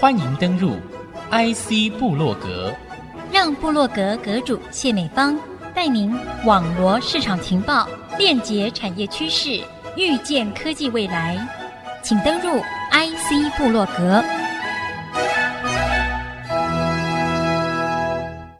欢迎登入 IC 部落格，让部落格阁主谢美芳带您网罗市场情报，链接产业趋势，预见科技未来。请登入 IC 部落格。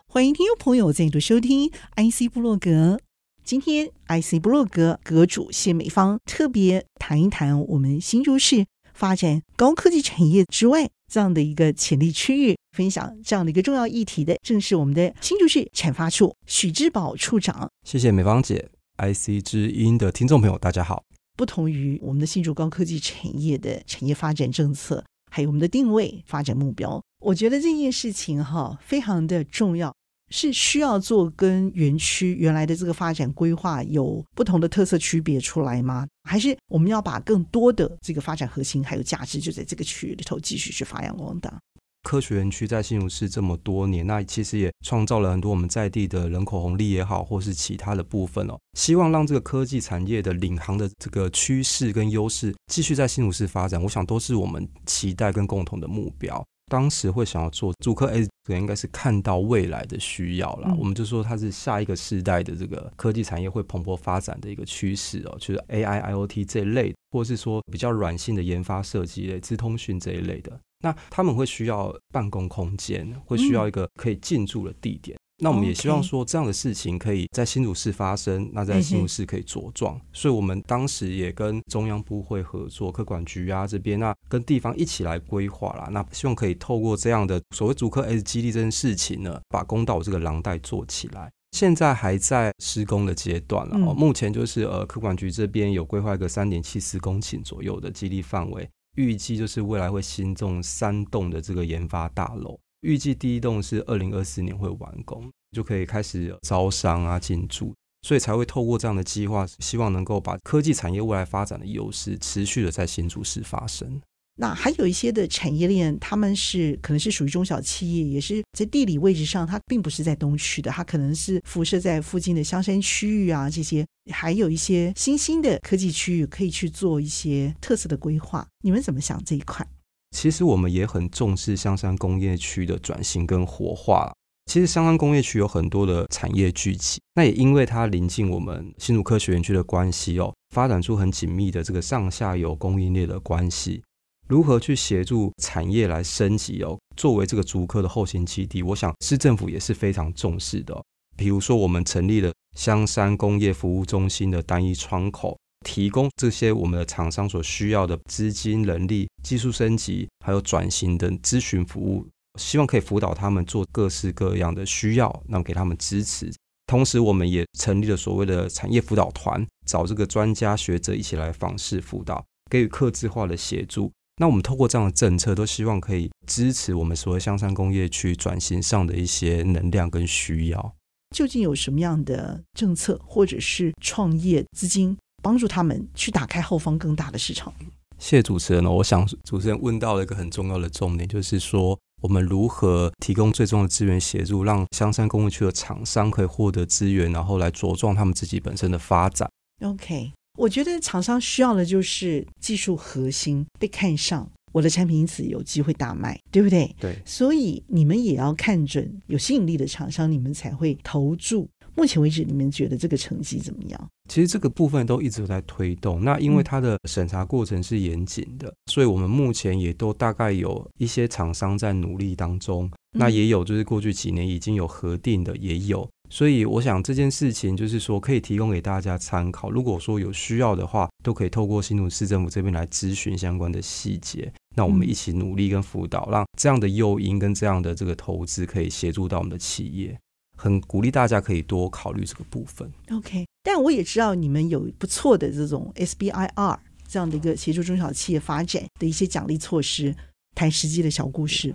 欢迎听众朋友再度收听 IC 部落格。今天 IC 部落格阁主谢美芳特别谈一谈我们新竹市发展高科技产业之外，这样的一个潜力区域，分享这样的一个重要议题的，正是我们的新竹市产发处许志宝处长。谢谢美芳姐，IC 之音的听众朋友，大家好。不同于我们的新竹高科技产业的产业发展政策，还有我们的定位发展目标，我觉得这件事情哈非常的重要，是需要做跟园区原来的这个发展规划有不同的特色区别出来吗？还是我们要把更多的这个发展核心还有价值就在这个区域里头继续去发扬光大？科学园区在新竹市这么多年，那其实也创造了很多我们在地的人口红利也好，或是其他的部分哦。希望让这个科技产业的领航的这个趋势跟优势继续在新竹市发展，我想都是我们期待跟共同的目标。当时会想要做主科 S，这个应该是看到未来的需要啦。我们就说它是下一个世代的这个科技产业会蓬勃发展的一个趋势哦，就是 AI、IoT 这一类，或是说比较软性的研发设计类、资通讯这一类的。那他们会需要办公空间，会需要一个可以进驻的地点。那我们也希望说，这样的事情可以在新竹市发生，那在新竹市可以茁壮。所以我们当时也跟中央部会合作，科管局啊这边，那跟地方一起来规划啦。那希望可以透过这样的所谓竹科 S 基地这件事情呢，把公道这个廊带做起来。现在还在施工的阶段了。目前就是呃，科管局这边有规划一个三点七四公顷左右的基地范围，预计就是未来会新增三栋的这个研发大楼。预计第一栋是二零二四年会完工，就可以开始招商啊进驻，所以才会透过这样的计划，希望能够把科技产业未来发展的优势持续的在新竹市发生。那还有一些的产业链，他们是可能是属于中小企业，也是在地理位置上，它并不是在东区的，它可能是辐射在附近的香山区域啊，这些还有一些新兴的科技区域可以去做一些特色的规划。你们怎么想这一块？其实我们也很重视香山工业区的转型跟活化。其实香山工业区有很多的产业聚集，那也因为它临近我们新竹科学园区的关系哦，发展出很紧密的这个上下游供应链的关系。如何去协助产业来升级哦？作为这个竹科的后勤基地，我想市政府也是非常重视的。比如说，我们成立了香山工业服务中心的单一窗口。提供这些我们的厂商所需要的资金、人力、技术升级，还有转型的咨询服务，希望可以辅导他们做各式各样的需要，那么给他们支持。同时，我们也成立了所谓的产业辅导团，找这个专家学者一起来访视辅导，给予客制化的协助。那我们透过这样的政策，都希望可以支持我们所谓香山工业区转型上的一些能量跟需要。究竟有什么样的政策，或者是创业资金？帮助他们去打开后方更大的市场。谢谢主持人哦，我想主持人问到了一个很重要的重点，就是说我们如何提供最重要的资源协助，让香山工业区的厂商可以获得资源，然后来茁壮他们自己本身的发展。OK，我觉得厂商需要的就是技术核心被看上，我的产品因此有机会大卖，对不对？对。所以你们也要看准有吸引力的厂商，你们才会投注。目前为止，你们觉得这个成绩怎么样？其实这个部分都一直在推动。那因为它的审查过程是严谨的，所以我们目前也都大概有一些厂商在努力当中。那也有就是过去几年已经有核定的，也有。所以我想这件事情就是说可以提供给大家参考。如果说有需要的话，都可以透过新竹市政府这边来咨询相关的细节。那我们一起努力跟辅导，让这样的诱因跟这样的这个投资可以协助到我们的企业。很鼓励大家可以多考虑这个部分。OK，但我也知道你们有不错的这种 SBIR 这样的一个协助中小企业发展的一些奖励措施，谈实际的小故事。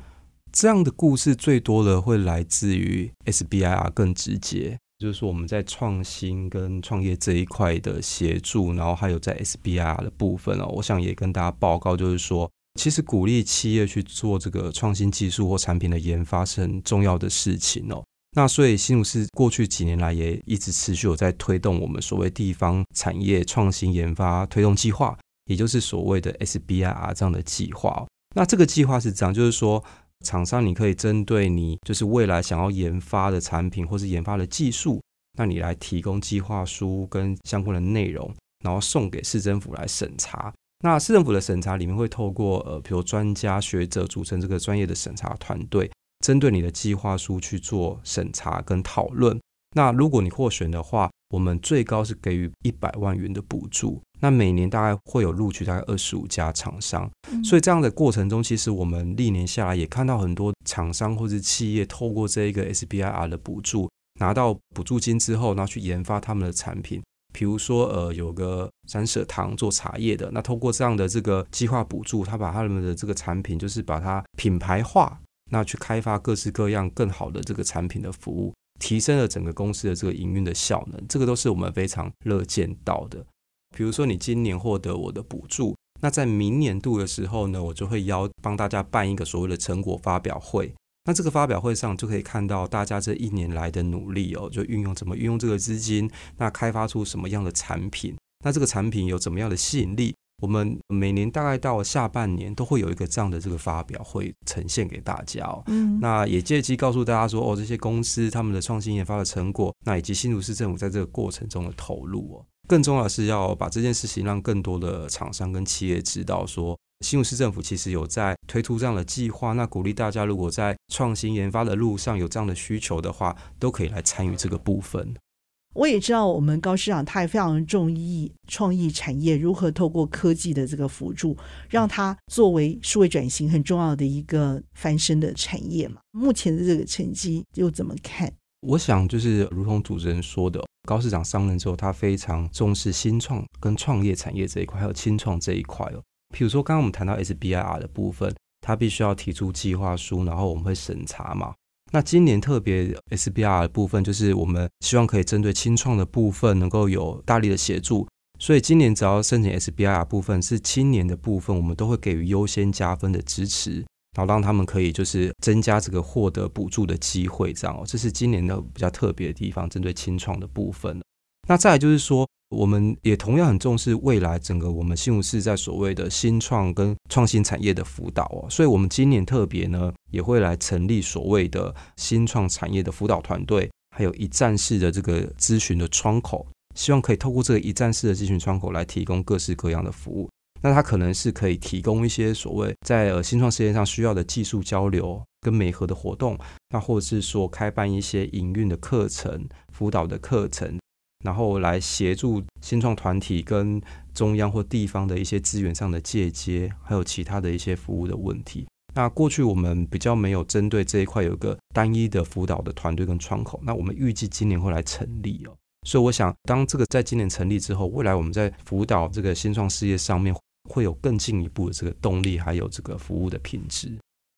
这样的故事最多的会来自于 SBIR 更直接，就是说我们在创新跟创业这一块的协助，然后还有在 SBIR 的部分哦，我想也跟大家报告，就是说其实鼓励企业去做这个创新技术或产品的研发是很重要的事情哦。那所以新竹市过去几年来也一直持续有在推动我们所谓地方产业创新研发推动计划，也就是所谓的 SBIR 这样的计划。那这个计划是这样，就是说厂商你可以针对你就是未来想要研发的产品或是研发的技术，那你来提供计划书跟相关的内容，然后送给市政府来审查。那市政府的审查里面会透过呃，比如专家学者组成这个专业的审查团队，针对你的计划书去做审查跟讨论。那如果你获选的话，我们最高是给予一百万元的补助。那每年大概会有录取大概二十五家厂商，所以这样的过程中，其实我们历年下来也看到很多厂商或者企业透过这一个 SBIR 的补助，拿到补助金之后，然后去研发他们的产品。比如说，呃，有个三舍堂做茶叶的，那通过这样的这个计划补助，他把他们的这个产品，就是把它品牌化，那去开发各式各样更好的这个产品的服务，提升了整个公司的这个营运的效能，这个都是我们非常乐见到的。比如说，你今年获得我的补助，那在明年度的时候呢，我就会邀帮大家办一个所谓的成果发表会。那这个发表会上就可以看到大家这一年来的努力哦，就运用怎么运用这个资金，那开发出什么样的产品，那这个产品有怎么样的吸引力？我们每年大概到下半年都会有一个这样的这个发表会呈现给大家哦。嗯，那也借机告诉大家说哦，这些公司他们的创新研发的成果，那以及新竹市政府在这个过程中的投入哦。更重要的是要把这件事情让更多的厂商跟企业知道说。新竹市政府其实有在推出这样的计划，那鼓励大家如果在创新研发的路上有这样的需求的话，都可以来参与这个部分。我也知道，我们高市长他也非常重意创意产业如何透过科技的这个辅助，让它作为数位转型很重要的一个翻身的产业嘛。目前的这个成绩又怎么看？我想就是如同主持人说的，高市长上任之后，他非常重视新创跟创业产业这一块，还有青创这一块哦。比如说，刚刚我们谈到 SBIR 的部分，他必须要提出计划书，然后我们会审查嘛。那今年特别 SBR 的部分，就是我们希望可以针对青创的部分能够有大力的协助。所以今年只要申请 SBR 部分是青年的部分，我们都会给予优先加分的支持，然后让他们可以就是增加这个获得补助的机会，这样哦。这是今年的比较特别的地方，针对青创的部分。那再来就是说。我们也同样很重视未来整个我们新竹市在所谓的新创跟创新产业的辅导哦，所以我们今年特别呢也会来成立所谓的新创产业的辅导团队，还有一站式的这个咨询的窗口，希望可以透过这个一站式的咨询窗口来提供各式各样的服务。那它可能是可以提供一些所谓在呃新创事业上需要的技术交流跟媒合的活动，那或者是说开办一些营运的课程、辅导的课程。然后来协助新创团体跟中央或地方的一些资源上的借接，还有其他的一些服务的问题。那过去我们比较没有针对这一块有一个单一的辅导的团队跟窗口。那我们预计今年会来成立哦。所以我想，当这个在今年成立之后，未来我们在辅导这个新创事业上面会有更进一步的这个动力，还有这个服务的品质。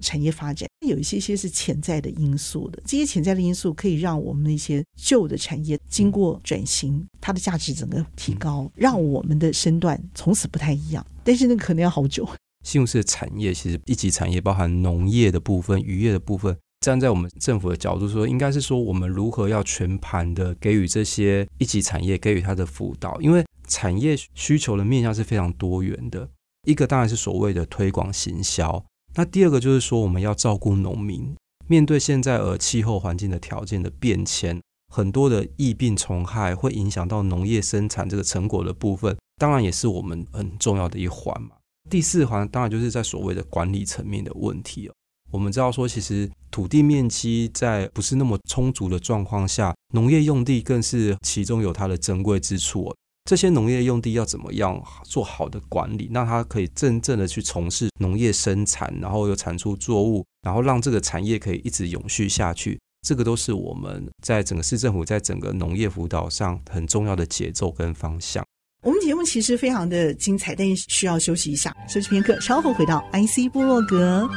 产业发展有一些些是潜在的因素的，这些潜在的因素可以让我们一些旧的产业经过转型，它的价值整个提高，让我们的身段从此不太一样。但是那可能要好久。信用社的产业其实一级产业包含农业的部分、渔业的部分。站在我们政府的角度说，应该是说我们如何要全盘的给予这些一级产业给予它的辅导，因为产业需求的面向是非常多元的。一个当然是所谓的推广行销。那第二个就是说，我们要照顾农民，面对现在而气候环境的条件的变迁，很多的疫病虫害会影响到农业生产这个成果的部分，当然也是我们很重要的一环嘛。第四环当然就是在所谓的管理层面的问题哦。我们知道说，其实土地面积在不是那么充足的状况下，农业用地更是其中有它的珍贵之处哦。这些农业用地要怎么样做好的管理，让它可以真正的去从事农业生产，然后又产出作物，然后让这个产业可以一直永续下去，这个都是我们在整个市政府在整个农业辅导上很重要的节奏跟方向。我们节目其实非常的精彩，但需要休息一下，休息片刻，稍后回到 IC 部落格。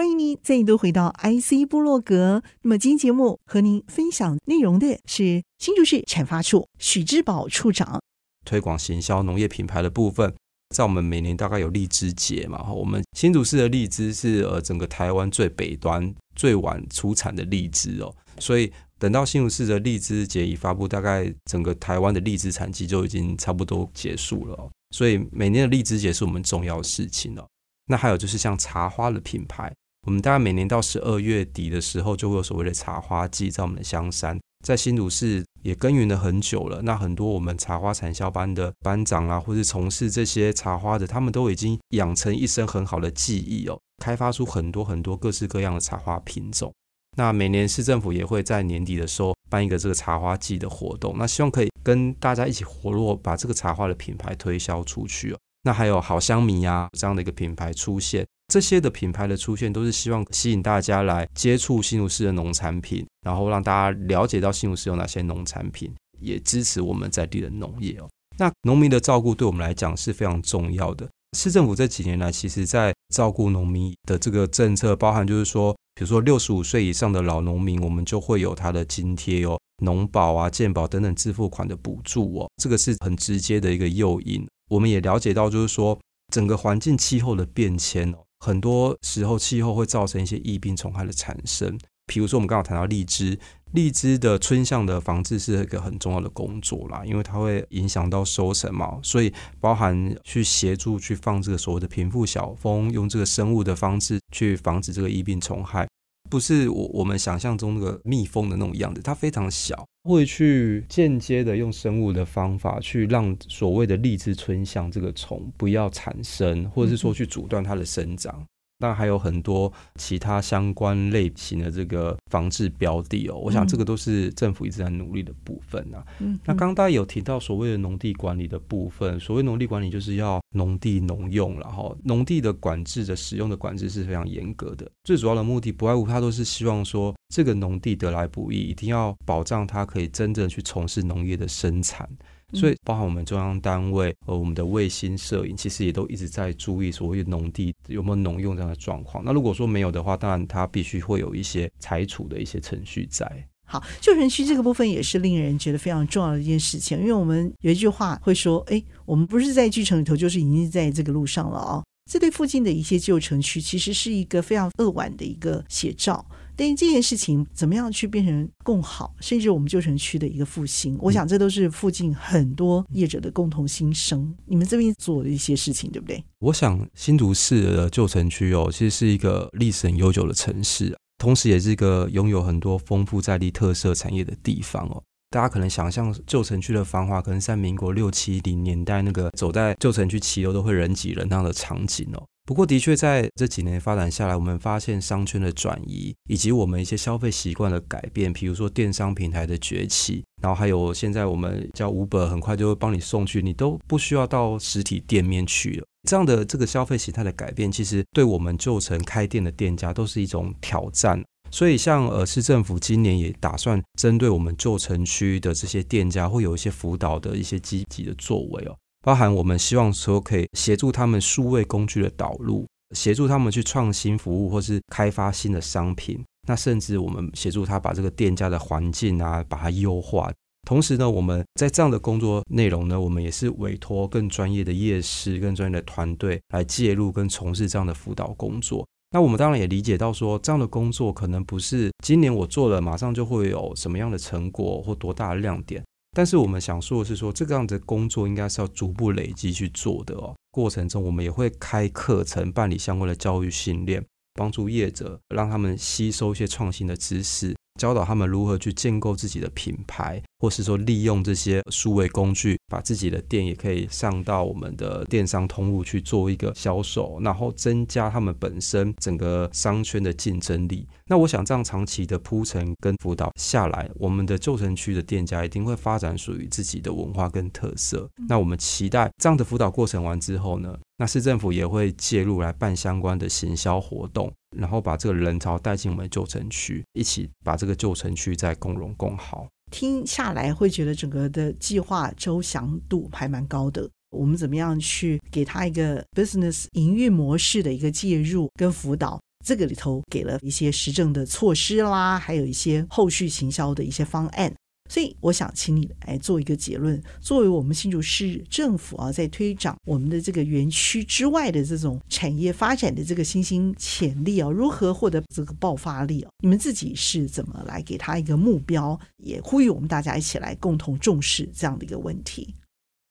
欢迎您再度回到 IC 部落格，那么今天节目和您分享内容的是新竹市产发处许志宝处长。推广行销农业品牌的部分，在我们每年大概有荔枝节嘛，我们新竹市的荔枝是呃整个台湾最北端最晚出产的荔枝哦，所以等到新竹市的荔枝节一发布，大概整个台湾的荔枝产季就已经差不多结束了。所以每年的荔枝节是我们重要事情了。那还有就是像茶花的品牌，我们大概每年到十二月底的时候，就会有所谓的茶花季，在我们的香山，在新竹市也耕耘了很久了。那很多我们茶花产销班的班长啊，或是从事这些茶花的，他们都已经养成一身很好的技艺哦，开发出很多很多各式各样的茶花品种。那每年市政府也会在年底的时候办一个这个茶花季的活动，那希望可以跟大家一起活络，把这个茶花的品牌推销出去哦。那还有好香米啊这样的一个品牌出现，这些的品牌的出现都是希望吸引大家来接触新竹市的农产品，然后让大家了解到新竹市有哪些农产品，也支持我们在地的农业哦。那农民的照顾对我们来讲是非常重要的。市政府这几年来，其实在照顾农民的这个政策，包含就是说。比如说六十五岁以上的老农民，我们就会有他的津贴哦，农保啊、健保等等自付款的补助哦，这个是很直接的一个诱因。我们也了解到，就是说整个环境气候的变迁哦，很多时候气候会造成一些疫病虫害的产生。比如说我们刚好谈到荔枝，荔枝的春象的防治是一个很重要的工作啦，因为它会影响到收成嘛，所以包含去协助去放这个所谓的平腹小蜂，用这个生物的方式去防止这个疫病虫害，不是我我们想象中那个蜜蜂的那种样子，它非常小，会去间接的用生物的方法去让所谓的荔枝春香这个虫不要产生，或者是说去阻断它的生长。那还有很多其他相关类型的这个防治标的哦，我想这个都是政府一直在努力的部分呐。嗯，那刚刚大家有提到所谓的农地管理的部分，所谓农地管理就是要农地农用，然后农地的管制的使用的管制是非常严格的。最主要的目的不外乎，它都是希望说这个农地得来不易，一定要保障它可以真正去从事农业的生产。所以，包含我们中央单位和我们的卫星摄影，其实也都一直在注意所谓农地有没有农用这样的状况。那如果说没有的话，当然它必须会有一些拆除的一些程序在。好，旧城区这个部分也是令人觉得非常重要的一件事情，因为我们有一句话会说：“哎，我们不是在巨城里头，就是已经在这个路上了哦。”这对附近的一些旧城区，其实是一个非常扼腕的一个写照。但这件事情怎么样去变成更好，甚至我们旧城区的一个复兴，我想这都是附近很多业者的共同心声。你们这边做的一些事情，对不对？我想新竹市的旧城区哦，其实是一个历史很悠久的城市，同时也是一个拥有很多丰富在地特色产业的地方哦。大家可能想象旧城区的繁华，可能在民国六七零年代那个走在旧城区骑楼都会人挤人那样的场景哦。不过，的确在这几年发展下来，我们发现商圈的转移，以及我们一些消费习惯的改变，比如说电商平台的崛起，然后还有现在我们叫 Uber，很快就会帮你送去，你都不需要到实体店面去了。这样的这个消费形态的改变，其实对我们旧城开店的店家都是一种挑战。所以，像呃市政府今年也打算针对我们旧城区的这些店家，会有一些辅导的一些积极的作为哦。包含我们希望说可以协助他们数位工具的导入，协助他们去创新服务或是开发新的商品。那甚至我们协助他把这个店家的环境啊，把它优化。同时呢，我们在这样的工作内容呢，我们也是委托更专业的业师、更专业的团队来介入跟从事这样的辅导工作。那我们当然也理解到说，这样的工作可能不是今年我做了，马上就会有什么样的成果或多大的亮点。但是我们想说的是说，这个样子的工作应该是要逐步累积去做的哦。过程中我们也会开课程，办理相关的教育训练，帮助业者让他们吸收一些创新的知识。教导他们如何去建构自己的品牌，或是说利用这些数位工具，把自己的店也可以上到我们的电商通路去做一个销售，然后增加他们本身整个商圈的竞争力。那我想这样长期的铺陈跟辅导下来，我们的旧城区的店家一定会发展属于自己的文化跟特色。那我们期待这样的辅导过程完之后呢，那市政府也会介入来办相关的行销活动。然后把这个人潮带进我们旧城区，一起把这个旧城区再共荣共好。听下来会觉得整个的计划周详度还蛮高的。我们怎么样去给他一个 business 营运模式的一个介入跟辅导？这个里头给了一些实证的措施啦，还有一些后续行销的一些方案。所以我想请你来做一个结论，作为我们新竹市政府啊，在推展我们的这个园区之外的这种产业发展的这个新兴潜力啊，如何获得这个爆发力啊？你们自己是怎么来给他一个目标？也呼吁我们大家一起来共同重视这样的一个问题。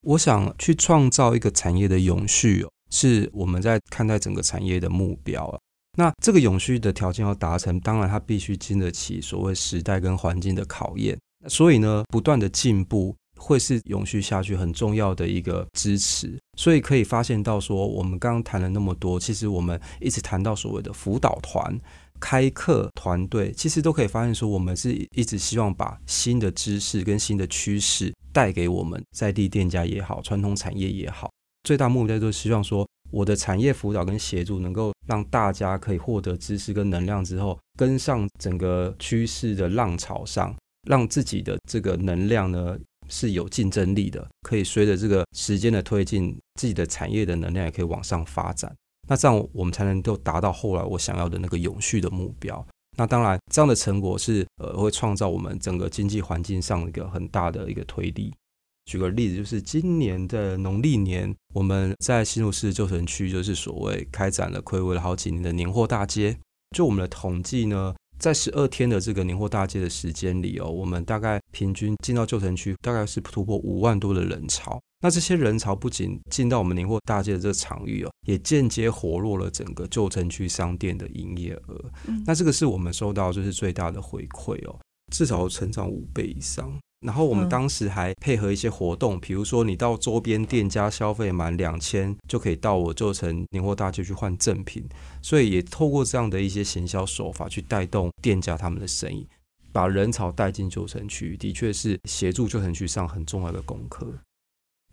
我想去创造一个产业的永续哦，是我们在看待整个产业的目标啊。那这个永续的条件要达成，当然它必须经得起所谓时代跟环境的考验。所以呢，不断的进步会是永续下去很重要的一个支持。所以可以发现到说，我们刚刚谈了那么多，其实我们一直谈到所谓的辅导团、开课团队，其实都可以发现说，我们是一直希望把新的知识跟新的趋势带给我们在地店家也好，传统产业也好。最大目标就是希望说，我的产业辅导跟协助，能够让大家可以获得知识跟能量之后，跟上整个趋势的浪潮上，让自己的这个能量呢是有竞争力的，可以随着这个时间的推进，自己的产业的能量也可以往上发展。那这样我们才能够达到后来我想要的那个永续的目标。那当然，这样的成果是呃会创造我们整个经济环境上一个很大的一个推力。举个例子，就是今年的农历年，我们在新竹市旧城区，就是所谓开展了睽违了好几年的年货大街。就我们的统计呢，在十二天的这个年货大街的时间里哦，我们大概平均进到旧城区，大概是突破五万多的人潮。那这些人潮不仅进到我们年货大街的这个场域哦，也间接活络了整个旧城区商店的营业额。嗯。那这个是我们收到就是最大的回馈哦，至少成长五倍以上。然后我们当时还配合一些活动，比如说你到周边店家消费满两千，就可以到我旧城年货大街去换赠品，所以也透过这样的一些行销手法去带动店家他们的生意，把人潮带进旧城区，的确是协助旧城区上很重要的功课。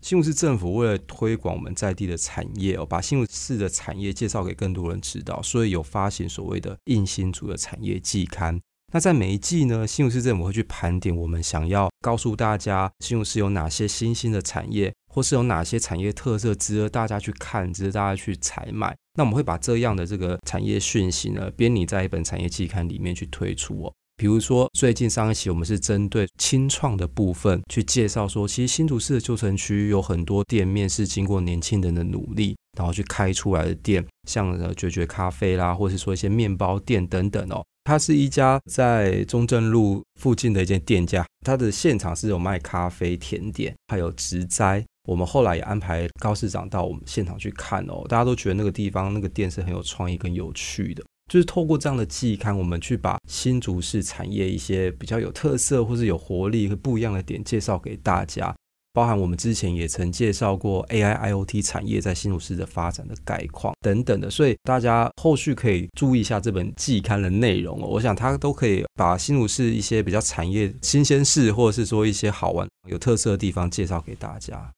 新竹市政府为了推广我们在地的产业哦，把新竹市的产业介绍给更多人知道，所以有发行所谓的“印新竹”的产业季刊。那在每一季呢，新竹市政府会去盘点我们想要告诉大家，新竹市有哪些新兴的产业，或是有哪些产业特色值得大家去看，值得大家去采买。那我们会把这样的这个产业讯息呢，编拟在一本产业季刊里面去推出哦。比如说，最近上一期我们是针对清创的部分去介绍说，其实新竹市的旧城区有很多店面是经过年轻人的努力，然后去开出来的店，像呃绝绝咖啡啦，或是说一些面包店等等哦。它是一家在中正路附近的一间店家，它的现场是有卖咖啡、甜点，还有植栽。我们后来也安排高市长到我们现场去看哦，大家都觉得那个地方那个店是很有创意跟有趣的。就是透过这样的季刊，我们去把新竹市产业一些比较有特色或是有活力和不一样的点介绍给大家。包含我们之前也曾介绍过 AI IoT 产业在新竹市的发展的概况等等的，所以大家后续可以注意一下这本季刊的内容哦。我想它都可以把新竹市一些比较产业新鲜事，或者是说一些好玩有特色的地方介绍给大家。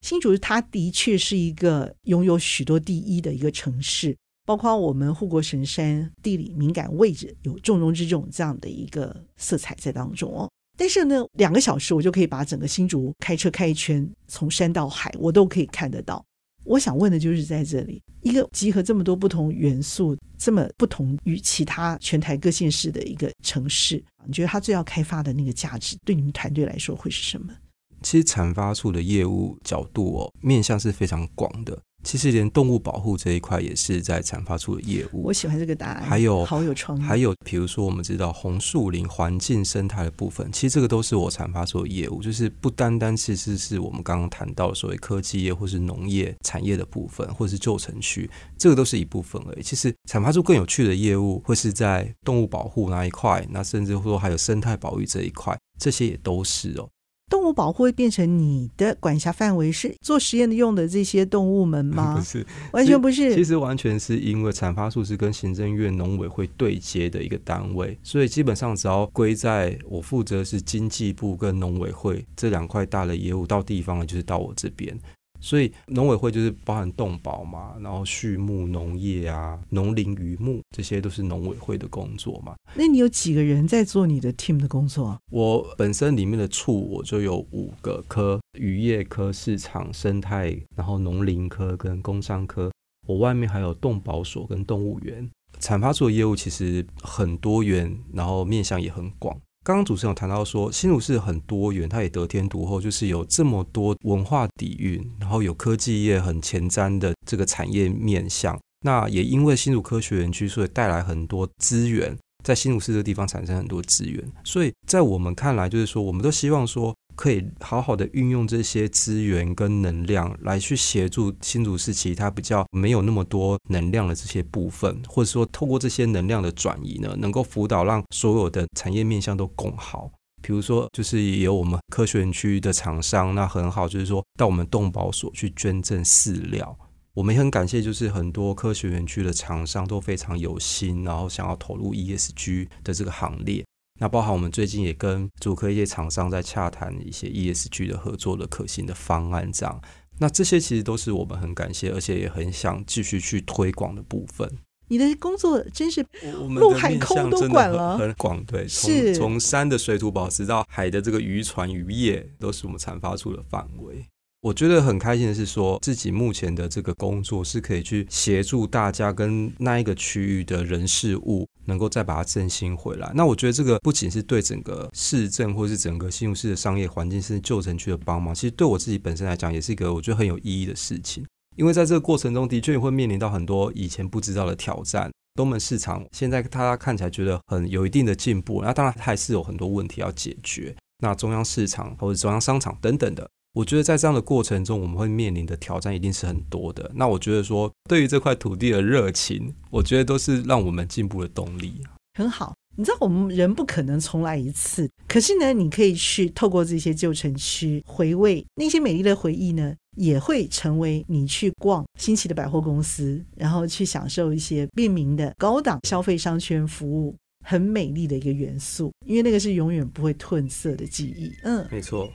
新竹它的确是一个拥有许多第一的一个城市，包括我们护国神山地理敏感位置有重中之重这样的一个色彩在当中哦。但是呢，两个小时我就可以把整个新竹开车开一圈，从山到海，我都可以看得到。我想问的就是在这里，一个集合这么多不同元素、这么不同于其他全台各县市的一个城市，你觉得它最要开发的那个价值，对你们团队来说会是什么？其实产发处的业务角度哦，面向是非常广的。其实连动物保护这一块也是在产发出的业务。我喜欢这个答案，还有好有创意。还有比如说，我们知道红树林环境生态的部分，其实这个都是我产发出的业务，就是不单单其实是我们刚刚谈到的所谓科技业或是农业产业的部分，或是旧城区，这个都是一部分而已。其实产发出更有趣的业务会是在动物保护那一块，那甚至说还有生态保育这一块，这些也都是哦。动物保护会变成你的管辖范围，是做实验的用的这些动物们吗？不是，完全不是。其实完全是因为产发处是跟行政院农委会对接的一个单位，所以基本上只要归在我负责是经济部跟农委会这两块大的业务，到地方了就是到我这边。所以农委会就是包含动保嘛，然后畜牧农业啊、农林渔牧，这些都是农委会的工作嘛。那你有几个人在做你的 team 的工作？我本身里面的处我就有五个科：渔业科、市场生态，然后农林科跟工商科。我外面还有动保所跟动物园。产发处的业务其实很多元，然后面向也很广。刚刚主持人有谈到说，新竹市很多元，它也得天独厚，就是有这么多文化底蕴，然后有科技业很前瞻的这个产业面向。那也因为新竹科学园区，所以带来很多资源，在新竹市这个地方产生很多资源。所以在我们看来，就是说，我们都希望说。可以好好的运用这些资源跟能量来去协助新竹市其他比较没有那么多能量的这些部分，或者说透过这些能量的转移呢，能够辅导让所有的产业面向都共好。比如说，就是也有我们科学园区的厂商，那很好，就是说到我们动保所去捐赠饲料，我们也很感谢，就是很多科学园区的厂商都非常有心，然后想要投入 ESG 的这个行列。那包含我们最近也跟主科一些厂商在洽谈一些 ESG 的合作的可行的方案，这样。那这些其实都是我们很感谢，而且也很想继续去推广的部分。你的工作真是陆海空都管了，很广，对，从从山的水土保持到海的这个渔船渔业，都是我们产发出的范围。我觉得很开心的是说，自己目前的这个工作是可以去协助大家跟那一个区域的人事物，能够再把它振兴回来。那我觉得这个不仅是对整个市政或是整个新竹市的商业环境，甚至旧城区的帮忙，其实对我自己本身来讲，也是一个我觉得很有意义的事情。因为在这个过程中，的确也会面临到很多以前不知道的挑战。东门市场现在大家看起来觉得很有一定的进步，那当然还是有很多问题要解决。那中央市场或者中央商场等等的。我觉得在这样的过程中，我们会面临的挑战一定是很多的。那我觉得说，对于这块土地的热情，我觉得都是让我们进步的动力。很好，你知道我们人不可能重来一次，可是呢，你可以去透过这些旧城区回味那些美丽的回忆呢，也会成为你去逛新奇的百货公司，然后去享受一些便民的高档消费商圈服务，很美丽的一个元素，因为那个是永远不会褪色的记忆。嗯，没错。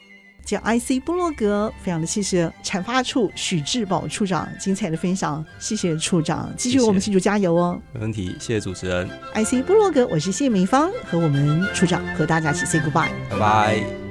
叫 IC 布洛格，非常的谢谢产发处许志宝处长精彩的分享，谢谢处长，继续为我们新竹加油哦。没问题，谢谢主持人。IC 布洛格，我是谢美芳，和我们处长和大家一起 say goodbye，拜拜。